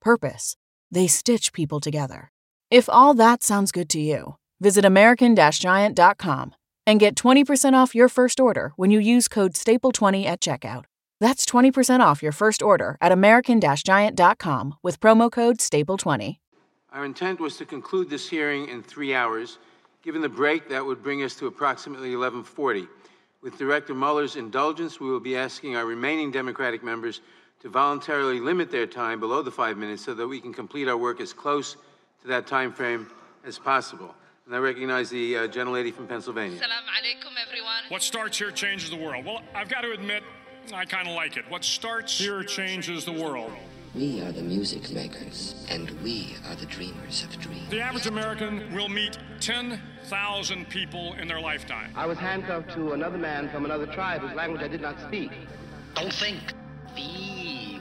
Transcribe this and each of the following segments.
purpose. They stitch people together. If all that sounds good to you, visit American Giant.com and get 20% off your first order when you use code STAPLE20 at checkout. That's 20% off your first order at American Giant.com with promo code STAPLE20. Our intent was to conclude this hearing in three hours. Given the break, that would bring us to approximately 1140. With Director Mueller's indulgence, we will be asking our remaining Democratic members to voluntarily limit their time below the five minutes so that we can complete our work as close to that time frame as possible. And I recognize the uh, gentlelady from Pennsylvania. Alaikum, everyone. What starts here changes the world. Well, I've got to admit, I kind of like it. What starts here changes the world. We are the music makers, and we are the dreamers of dreams. The average American will meet 10,000 people in their lifetime. I was handcuffed to another man from another tribe whose language I did not speak. Don't think, feel.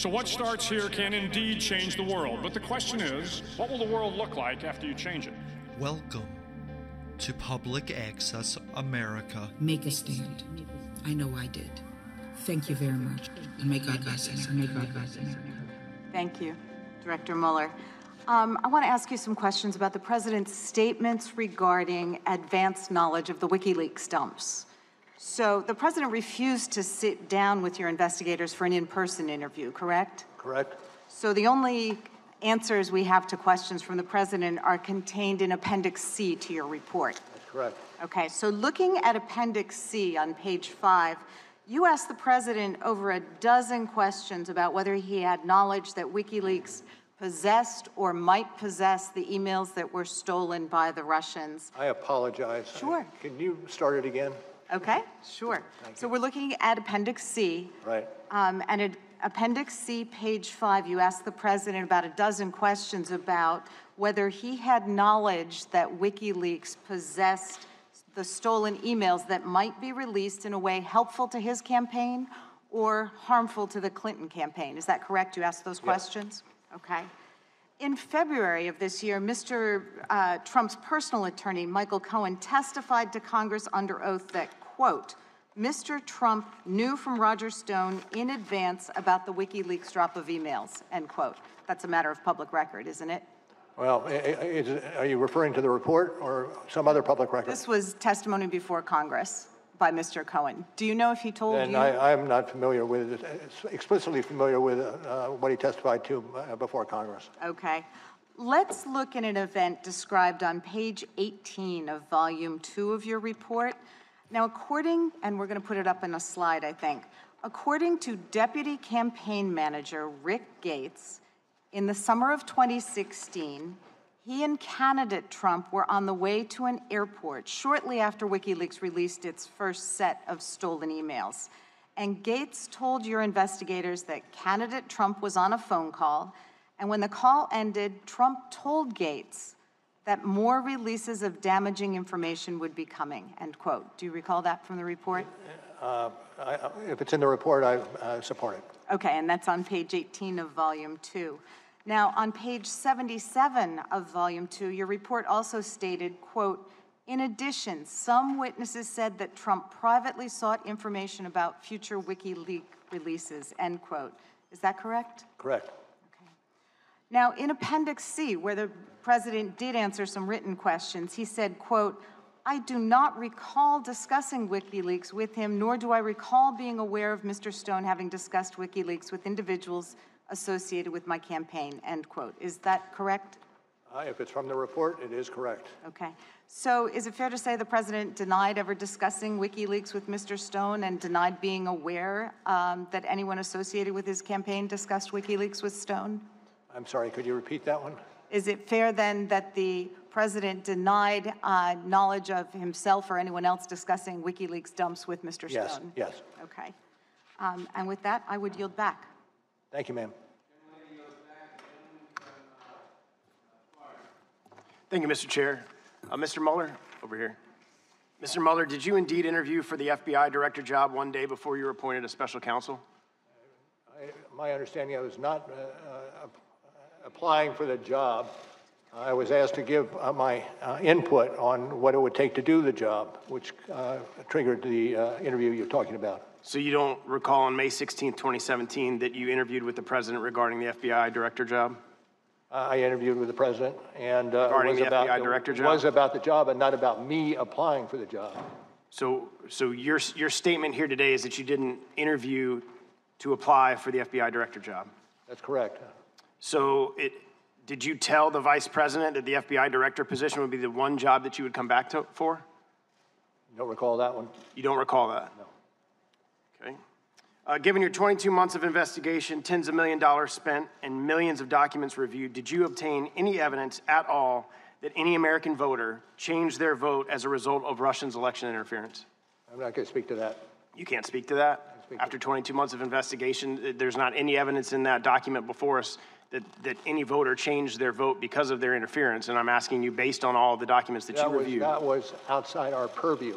So what starts here can indeed change the world. But the question is, what will the world look like after you change it? Welcome to Public Access America. Make a stand. I know I did. Thank you very much. And may God bless America. May God bless America. Thank you, Director Mueller. Um, I want to ask you some questions about the president's statements regarding advanced knowledge of the WikiLeaks dumps. So, the president refused to sit down with your investigators for an in person interview, correct? Correct? So, the only answers we have to questions from the president are contained in Appendix C to your report. That's correct. Okay, so looking at Appendix C on page five, you asked the president over a dozen questions about whether he had knowledge that WikiLeaks possessed or might possess the emails that were stolen by the Russians. I apologize. Sure. Can you start it again? Okay, sure. So we're looking at Appendix C. Right. Um, and at Appendix C, page five, you asked the president about a dozen questions about whether he had knowledge that WikiLeaks possessed the stolen emails that might be released in a way helpful to his campaign or harmful to the Clinton campaign. Is that correct? You asked those questions? Okay. In February of this year, Mr. uh, Trump's personal attorney, Michael Cohen, testified to Congress under oath that, quote, Mr. Trump knew from Roger Stone in advance about the WikiLeaks drop of emails, end quote. That's a matter of public record, isn't it? Well, is are you referring to the report or some other public record? This was testimony before Congress by Mr. Cohen. Do you know if he told And you? I, I'm not familiar with, it, explicitly familiar with uh, what he testified to uh, before Congress. Okay. Let's look at an event described on page 18 of volume two of your report. Now, according, and we're going to put it up in a slide, I think. According to Deputy Campaign Manager Rick Gates, in the summer of 2016, he and candidate Trump were on the way to an airport shortly after WikiLeaks released its first set of stolen emails. And Gates told your investigators that candidate Trump was on a phone call. And when the call ended, Trump told Gates that more releases of damaging information would be coming, end quote. Do you recall that from the report? Uh, I, if it's in the report, I uh, support it. Okay, and that's on page 18 of volume two. Now, on page 77 of volume two, your report also stated, quote, in addition, some witnesses said that Trump privately sought information about future WikiLeaks releases, end quote. Is that correct? Correct. Now, in Appendix C, where the president did answer some written questions, he said, quote, I do not recall discussing WikiLeaks with him, nor do I recall being aware of Mr. Stone having discussed WikiLeaks with individuals associated with my campaign, end quote. Is that correct? Uh, if it's from the report, it is correct. Okay. So is it fair to say the president denied ever discussing WikiLeaks with Mr. Stone and denied being aware um, that anyone associated with his campaign discussed WikiLeaks with Stone? I'm sorry, could you repeat that one? Is it fair then that the president denied uh, knowledge of himself or anyone else discussing WikiLeaks dumps with Mr. Yes, Stone? yes. Okay. Um, and with that, I would yield back. Thank you, ma'am. Thank you, Mr. Chair. Uh, Mr. Mueller, over here. Mr. Mueller, did you indeed interview for the FBI director job one day before you were appointed a special counsel? I, my understanding, I was not uh, uh, applying for the job. I was asked to give uh, my uh, input on what it would take to do the job, which uh, triggered the uh, interview you're talking about. So you don't recall on May 16, 2017, that you interviewed with the president regarding the FBI director job? Uh, I interviewed with the president, and uh, Regarding was the about FBI director it job? was about the job, and not about me applying for the job. So, so your, your statement here today is that you didn't interview to apply for the FBI director job? That's correct. So it, did you tell the vice president that the FBI director position would be the one job that you would come back to, for? Don't recall that one. You don't recall that? No. Okay. Uh, given your 22 months of investigation, tens of million dollars spent, and millions of documents reviewed, did you obtain any evidence at all that any American voter changed their vote as a result of Russians' election interference? I'm not going to speak to that. You can't speak to that? After 22 months of investigation, there's not any evidence in that document before us that, that any voter changed their vote because of their interference. And I'm asking you, based on all the documents that, that you was, reviewed. That was outside our purview.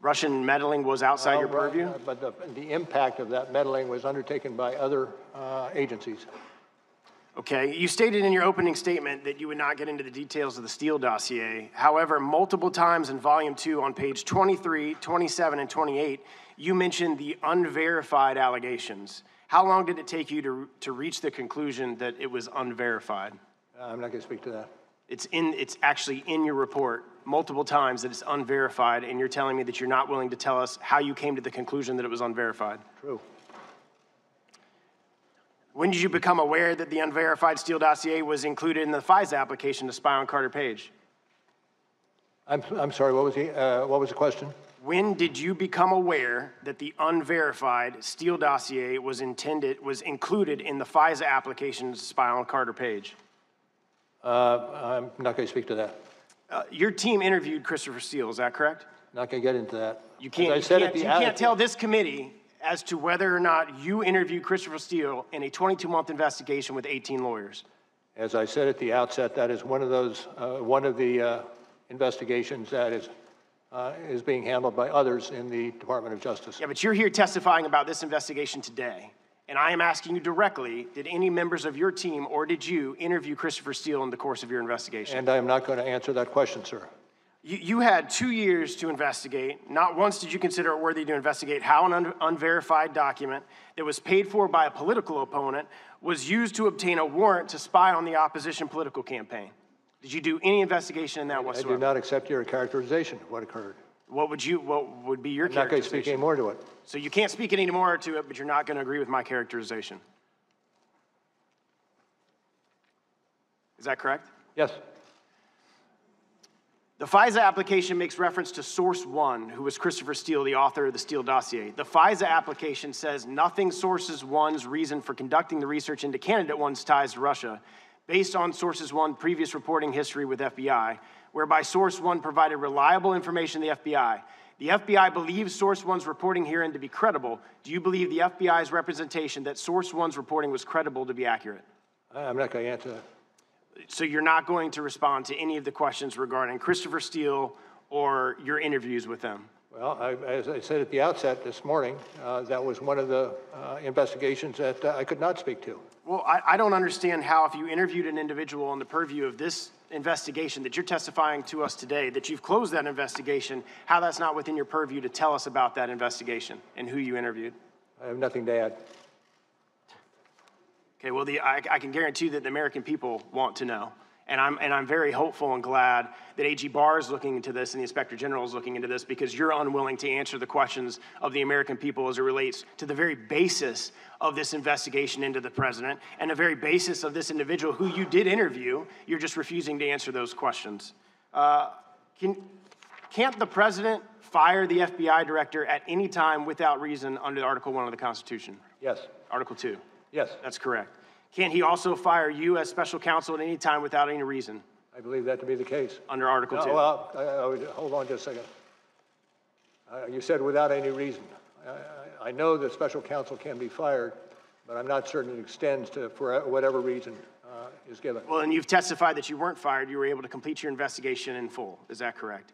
Russian meddling was outside your Well, purview? uh, But the, the impact of that meddling was undertaken by other uh, agencies. Okay, you stated in your opening statement that you would not get into the details of the Steele dossier. However, multiple times in volume two on page 23, 27, and 28, you mentioned the unverified allegations. How long did it take you to, to reach the conclusion that it was unverified? Uh, I'm not going to speak to that. It's, in, it's actually in your report multiple times that it's unverified, and you're telling me that you're not willing to tell us how you came to the conclusion that it was unverified. True. When did you become aware that the unverified Steele dossier was included in the FISA application to spy on Carter Page? I'm, I'm sorry, what was, the, uh, what was the question? When did you become aware that the unverified Steele dossier was intended, was included in the FISA application to spy on Carter Page? Uh, I'm not going to speak to that. Uh, your team interviewed Christopher Steele, is that correct? Not going to get into that. You can't, you said can't, at the you can't tell this committee as to whether or not you interviewed Christopher Steele in a 22 month investigation with 18 lawyers. As I said at the outset, that is one of those, uh, one of the uh, investigations that is, uh, is being handled by others in the Department of Justice. Yeah, but you're here testifying about this investigation today. And I am asking you directly did any members of your team or did you interview Christopher Steele in the course of your investigation? And I am not going to answer that question, sir. You, you had two years to investigate. Not once did you consider it worthy to investigate how an un- unverified document that was paid for by a political opponent was used to obtain a warrant to spy on the opposition political campaign. Did you do any investigation in that whatsoever? I do not accept your characterization of what occurred. What would you? What would be your I'm not going to speak any more to it. So you can't speak any more to it, but you're not going to agree with my characterization. Is that correct? Yes. The FISA application makes reference to Source One, who was Christopher Steele, the author of the Steele dossier. The FISA application says nothing Sources One's reason for conducting the research into candidate one's ties to Russia based on Sources One previous reporting history with FBI, whereby Source One provided reliable information to the FBI. The FBI believes Source One's reporting herein to be credible. Do you believe the FBI's representation that Source One's reporting was credible to be accurate? I'm not going to answer that. So you're not going to respond to any of the questions regarding Christopher Steele or your interviews with them? Well, I, as I said at the outset this morning, uh, that was one of the uh, investigations that uh, I could not speak to. Well, I, I don't understand how, if you interviewed an individual in the purview of this investigation that you're testifying to us today, that you've closed that investigation, how that's not within your purview to tell us about that investigation and who you interviewed. I have nothing to add. Okay, well, the, I, I can guarantee that the American people want to know. And I'm, and I'm very hopeful and glad that AG Barr is looking into this and the Inspector General is looking into this because you're unwilling to answer the questions of the American people as it relates to the very basis of this investigation into the president and the very basis of this individual who you did interview. You're just refusing to answer those questions. Uh, can, can't the president fire the FBI director at any time without reason under Article 1 of the Constitution? Yes. Article 2? Yes. That's correct. Can't he also fire you as special counsel at any time without any reason? I believe that to be the case. Under Article No, 2? well, I, I would, hold on just a second. Uh, you said without any reason. I, I, I know that special counsel can be fired, but I'm not certain it extends to for whatever reason uh, is given. Well, and you've testified that you weren't fired. You were able to complete your investigation in full. Is that correct?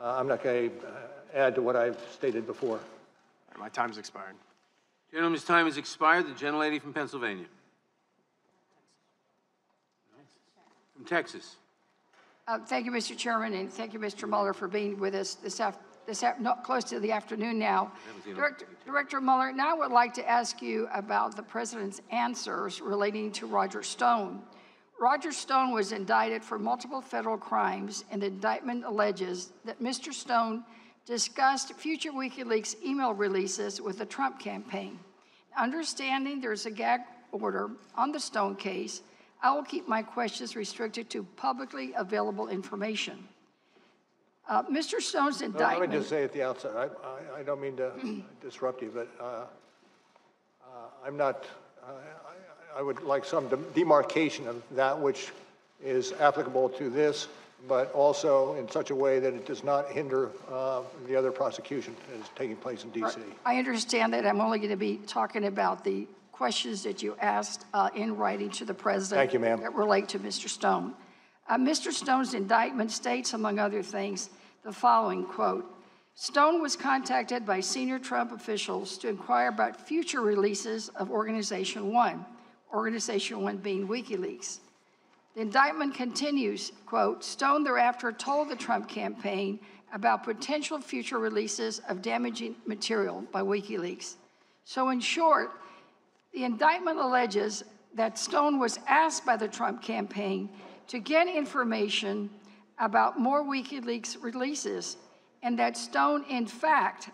Uh, I'm not going to uh, add to what I've stated before. My time's expired. Gentleman's time has expired. The gentlelady from Pennsylvania. From Texas. Uh, Thank you, Mr. Chairman, and thank you, Mr. Mueller, for being with us this af, this af, close to the afternoon now. Director, Director Mueller, now I would like to ask you about the president's answers relating to Roger Stone. Roger Stone was indicted for multiple federal crimes, and the indictment alleges that Mr. Stone discussed future WikiLeaks email releases with the Trump campaign. Understanding there's a gag order on the Stone case, I will keep my questions restricted to publicly available information. Uh, Mr. Stone's indictment. Let me just say at the outset, I, I, I don't mean to disrupt you, but uh, uh, I'm not, uh, I, I would like some dem- demarcation of that which is applicable to this, but also in such a way that it does not hinder uh, the other prosecution that is taking place in D.C. I understand that I'm only going to be talking about the questions that you asked uh, in writing to the president. Thank you, ma'am. That relate to Mr. Stone. Uh, Mr. Stone's indictment states, among other things, the following quote Stone was contacted by senior Trump officials to inquire about future releases of Organization One, Organization One being WikiLeaks. The indictment continues, quote, Stone thereafter told the Trump campaign about potential future releases of damaging material by WikiLeaks. So, in short, the indictment alleges that Stone was asked by the Trump campaign to get information about more WikiLeaks releases, and that Stone, in fact,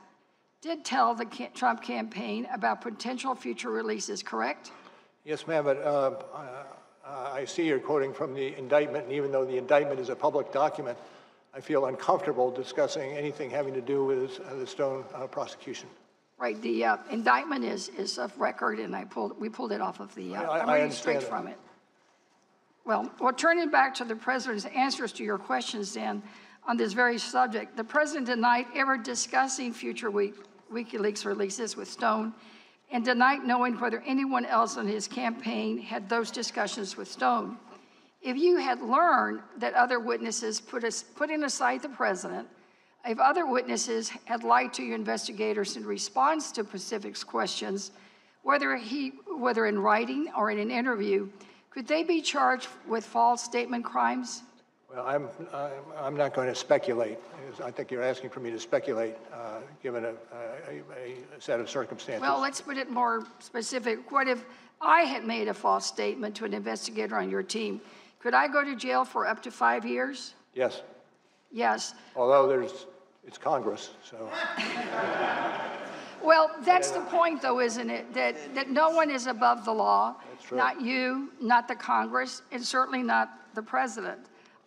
did tell the Trump campaign about potential future releases, correct? Yes, ma'am, but uh, I see you're quoting from the indictment, and even though the indictment is a public document, I feel uncomfortable discussing anything having to do with uh, the Stone uh, prosecution. Right, the uh, indictment is, is of record, and I pulled, we pulled it off of the, uh, I- I'm I reading straight understand that. from it. Well, well, turning back to the president's answers to your questions then, on this very subject, the president denied ever discussing future Wik- WikiLeaks releases with Stone and denied knowing whether anyone else on his campaign had those discussions with Stone. If you had learned that other witnesses, put us, putting aside the president, if other witnesses had lied to your investigators in response to Pacific's questions, whether he, whether in writing or in an interview, could they be charged with false statement crimes? Well, I'm, I'm- not going to speculate. I think you're asking for me to speculate, uh, given a, a, a set of circumstances. Well, let's put it more specific. What if I had made a false statement to an investigator on your team? Could I go to jail for up to five years? Yes, Yes. although there's, it's Congress, so. Well, that's the point, though, isn't it? That, that no one is above the law. That's true. Not you, not the Congress, and certainly not the president.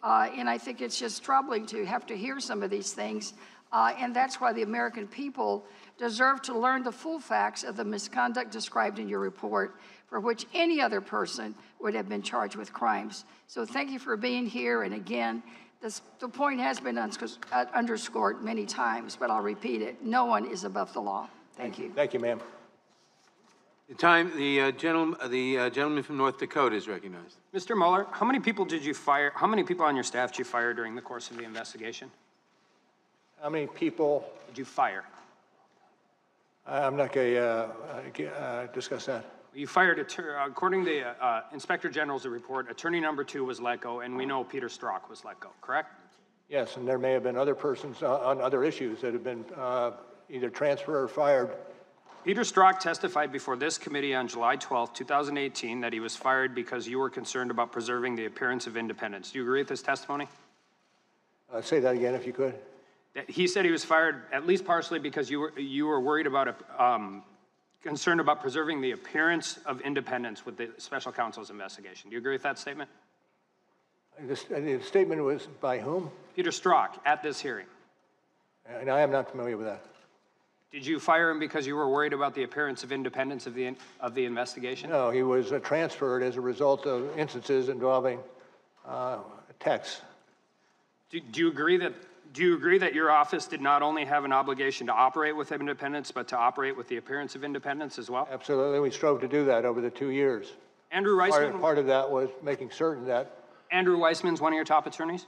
Uh, and I think it's just troubling to have to hear some of these things Uh, and that's why the American people deserve to learn the full facts of the misconduct described in your report, for which any other person would have been charged with crimes. So thank you for being here. And again, this, the point has been uh, underscored many times, but I'll repeat it. No one is above the law. Thank, you. Thank you, ma'am. The time, the uh, gentleman, uh, the uh, gentleman from North Dakota is recognized. Mr. Mueller, how many people did you fire? How many people on your staff did you fire during the course of the investigation? How many people? Did you fire? I'm not going to uh, uh, discuss that. You fired, according to the uh, Inspector General's report, attorney number two was let go, and we know Peter Strzok was let go, correct? Yes, and there may have been other persons uh, on other issues that have been uh, either transferred or fired. Peter Strzok testified before this committee on July 12, 2018, that he was fired because you were concerned about preserving the appearance of independence. Do you agree with this testimony? Uh, say that again, if you could. He said he was fired at least partially because you were you were worried about um, concerned about preserving the appearance of independence with the special counsel's investigation. Do you agree with that statement? This, the statement was by whom? Peter Strzok at this hearing. And I am not familiar with that. Did you fire him because you were worried about the appearance of independence of the, of the investigation? No, he was uh, transferred as a result of instances involving uh, texts. Do, do you agree that do you agree that your office did not only have an obligation to operate with independence, but to operate with the appearance of independence as well? Absolutely. We strove to do that over the two years. Andrew Weissmann? Part, part of that was making certain that. Andrew Weissmann's one of your top attorneys?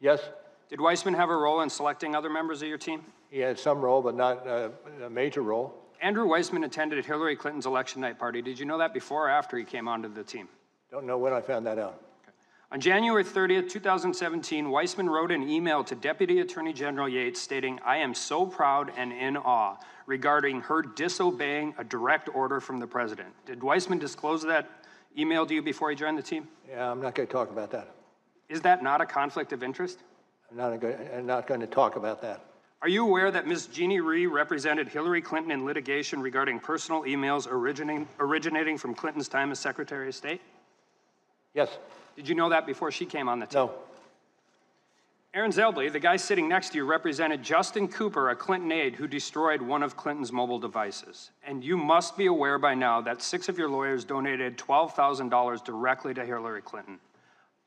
Yes. Did Weissmann have a role in selecting other members of your team? He had some role, but not uh, a major role. Andrew Weissmann attended Hillary Clinton's election night party. Did you know that before or after he came onto the team? Don't know when I found that out. On January 30th, 2017, Weissmann wrote an email to Deputy Attorney General Yates stating, I am so proud and in awe regarding her disobeying a direct order from the president. Did Weissmann disclose that email to you before he joined the team? Yeah, I'm not going to talk about that. Is that not a conflict of interest? I'm not, I'm not going to talk about that. Are you aware that Ms. Jeannie Rhee represented Hillary Clinton in litigation regarding personal emails originating, originating from Clinton's time as Secretary of State? Yes. Did you know that before she came on the team? No. Aaron Zebley, the guy sitting next to you, represented Justin Cooper, a Clinton aide who destroyed one of Clinton's mobile devices. And you must be aware by now that six of your lawyers donated $12,000 directly to Hillary Clinton.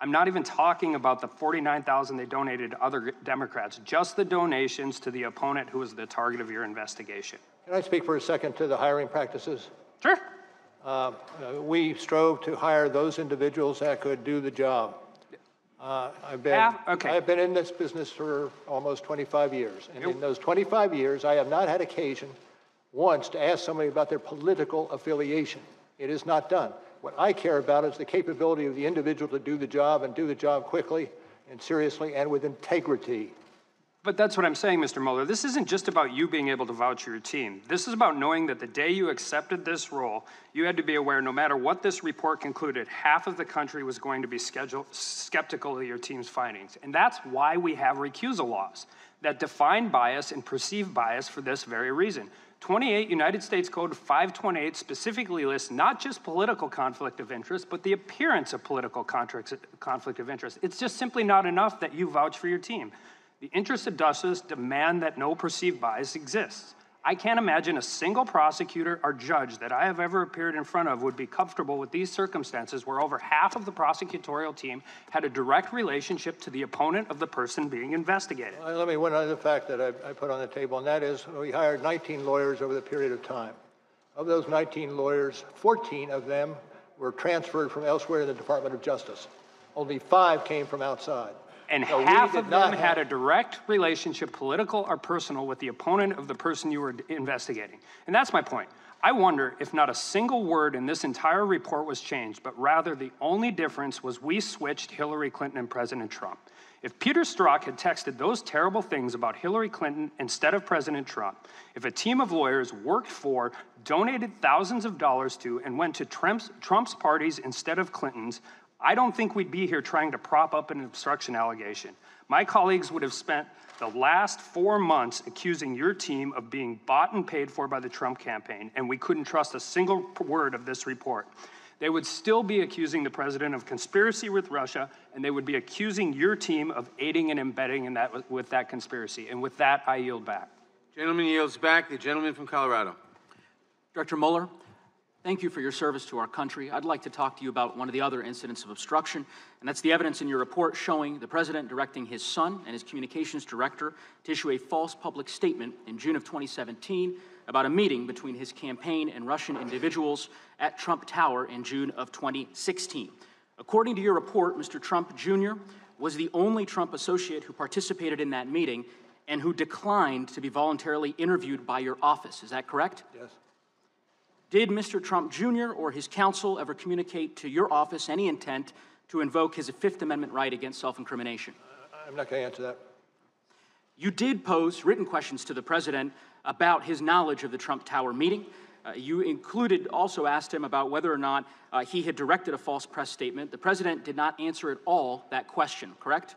I'm not even talking about the 49,000 they donated to other Democrats, just the donations to the opponent who was the target of your investigation. Can I speak for a second to the hiring practices? Sure. Uh, uh, we strove to hire those individuals that could do the job. Uh, I've been ah, okay. I've been in this business for almost 25 years, and in those 25 years, I have not had occasion once to ask somebody about their political affiliation. It is not done. What I care about is the capability of the individual to do the job and do the job quickly and seriously and with integrity. But that's what I'm saying, Mr. Mueller. This isn't just about you being able to vouch for your team. This is about knowing that the day you accepted this role, you had to be aware no matter what this report concluded, half of the country was going to be skeptical of your team's findings. And that's why we have recusal laws that define bias and perceive bias for this very reason. 28 United States Code 528 specifically lists not just political conflict of interest, but the appearance of political conflict of interest. It's just simply not enough that you vouch for your team. The interested justice demand that no perceived bias exists. I can't imagine a single prosecutor or judge that I have ever appeared in front of would be comfortable with these circumstances where over half of the prosecutorial team had a direct relationship to the opponent of the person being investigated. Well, let me one other fact that I, I put on the table, and that is we hired 19 lawyers over the period of time. Of those 19 lawyers, 14 of them were transferred from elsewhere in the Department of Justice. Only five came from outside and no, half of them had a direct relationship, political or personal, with the opponent of the person you were investigating. And that's my point. I wonder if not a single word in this entire report was changed, but rather the only difference was we switched Hillary Clinton and President Trump. If Peter Strzok had texted those terrible things about Hillary Clinton instead of President Trump, if a team of lawyers worked for, donated thousands of dollars to, and went to Trump's, Trump's parties instead of Clinton's, I don't think we'd be here trying to prop up an obstruction allegation. My colleagues would have spent the last four months accusing your team of being bought and paid for by the Trump campaign, and we couldn't trust a single word of this report. they would still be accusing the president of conspiracy with Russia, and they would be accusing your team of aiding and embedding in that, with that conspiracy. And with that, I yield back. Gentleman yields back. The gentleman from Colorado. Director Mueller, thank you for your service to our country. I'd like to talk to you about one of the other incidents of obstruction, and that's the evidence in your report showing the president directing his son and his communications director to issue a false public statement in June of 2017 about a meeting between his campaign and Russian individuals at Trump Tower in June of 2016. According to your report, Mr. Trump Jr. was the only Trump associate who participated in that meeting and who declined to be voluntarily interviewed by your office. Is that correct? Yes. Did Mr. Trump Jr. or his counsel ever communicate to your office any intent to invoke his Fifth Amendment right against self incrimination? I'm not going to answer that. You did pose written questions to the president about his knowledge of the Trump Tower meeting. Uh, you included also asked him about whether or not uh, he had directed a false press statement. The president did not answer at all that question, correct?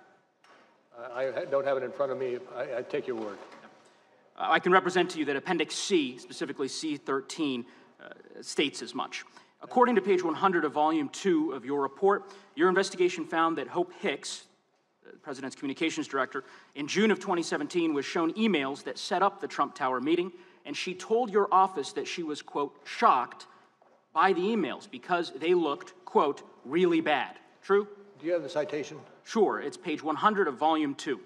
Uh, I don't have it in front of me. I, I take your word. Uh, I can represent to you that Appendix C, specifically C13, uh, states as much. According to page 100 of Volume 2 of your report, your investigation found that Hope Hicks, the president's communications director, in June of 2017 was shown emails that set up the Trump Tower meeting, and she told your office that she was, quote, shocked by the emails because they looked, quote, really bad. True? Do you have the citation? Sure, it's page 100 of volume 2.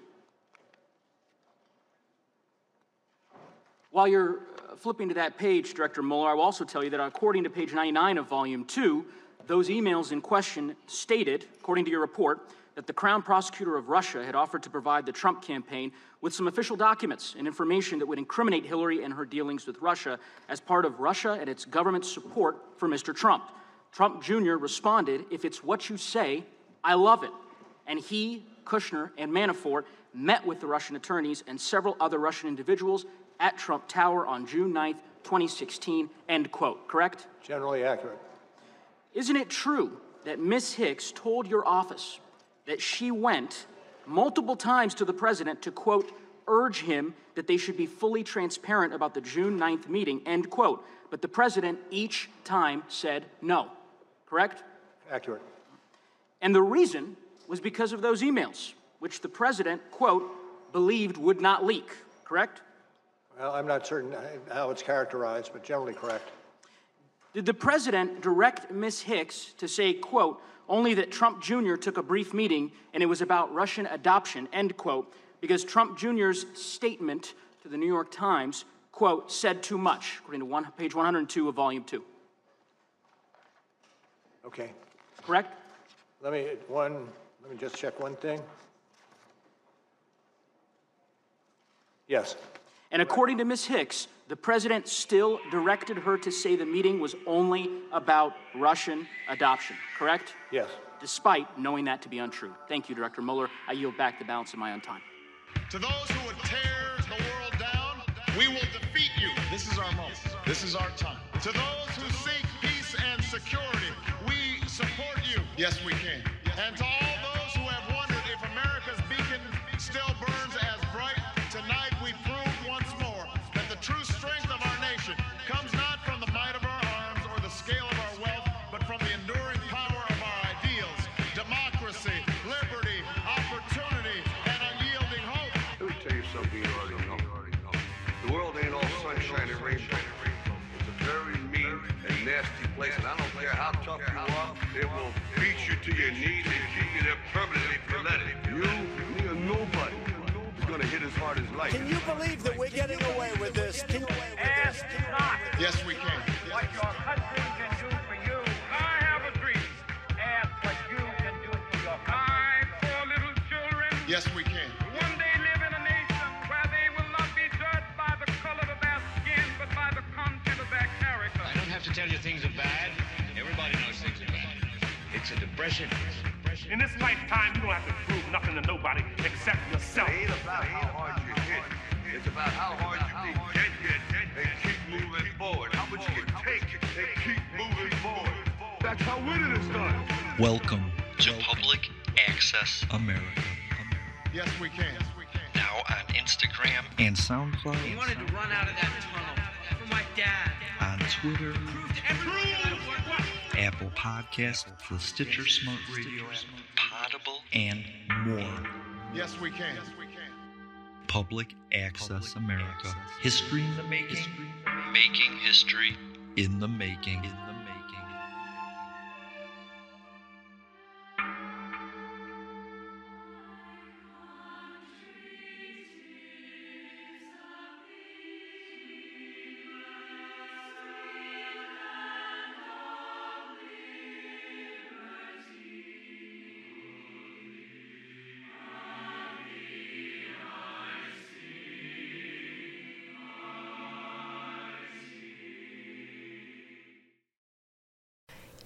While you're uh, flipping to that page, Director Mueller, I will also tell you that according to page 99 of volume 2, those emails in question stated, according to your report, that the Crown Prosecutor of Russia had offered to provide the Trump campaign with some official documents and information that would incriminate Hillary and her dealings with Russia as part of Russia and its government support for Mr. Trump. Trump Jr. responded, If it's what you say, I love it. And he, Kushner, and Manafort met with the Russian attorneys and several other Russian individuals at Trump Tower on June 9th, 2016. End quote. Correct? Generally accurate. Isn't it true that Ms. Hicks told your office that she went multiple times to the president to, quote, urge him that they should be fully transparent about the June 9th meeting, end quote. But the president each time said no, correct? Accurate. And the reason was because of those emails, which the president, quote, believed would not leak, correct? I'm not certain how it's characterized, but generally correct. Did the president direct Ms. Hicks to say, quote, only that Trump Jr. took a brief meeting and it was about Russian adoption, end quote, because Trump Jr.'s statement to the New York Times, quote, said too much, according to one, page 102 of volume 2. Okay. Correct? Let me one let me just check one thing. Yes. And according to Ms. Hicks, the president still directed her to say the meeting was only about Russian adoption, correct? Yes. Despite knowing that to be untrue. Thank you, Director Mueller. I yield back the balance of my own time. To those who would tear the world down, we will defeat you. This is our moment. This is our time. To those who seek peace and security, we support you. Yes, we can. And to all place, and I don't care how tough you are, it will beat you to your knees and keep you there permanently for letting. You, me, or nobody is gonna hit as hard as life. Can you believe that we're getting away with this? Can Ask not. Yes, we can. What your country can do for you. I have a dream. Ask what you can do for your country. poor little children. Yes, we can. Tell you things are bad. Everybody knows things are bad. It's a depression. In this lifetime, you don't have to prove nothing to nobody except yourself. It ain't about how hard you hit. It's about how hard you can get hit and keep moving forward. How much you can take and keep moving forward. That's how winning is done. Welcome to Public Access America. Yes, we can. Now on Instagram and SoundCloud, He wanted to run out of that tunnel for my dad. On Twitter, Apple Podcasts, the Stitcher Smart Radio app, Audible, and more. Yes, we can. Yes, we can. Public Access America. History in the making. Making history in the making. In the making.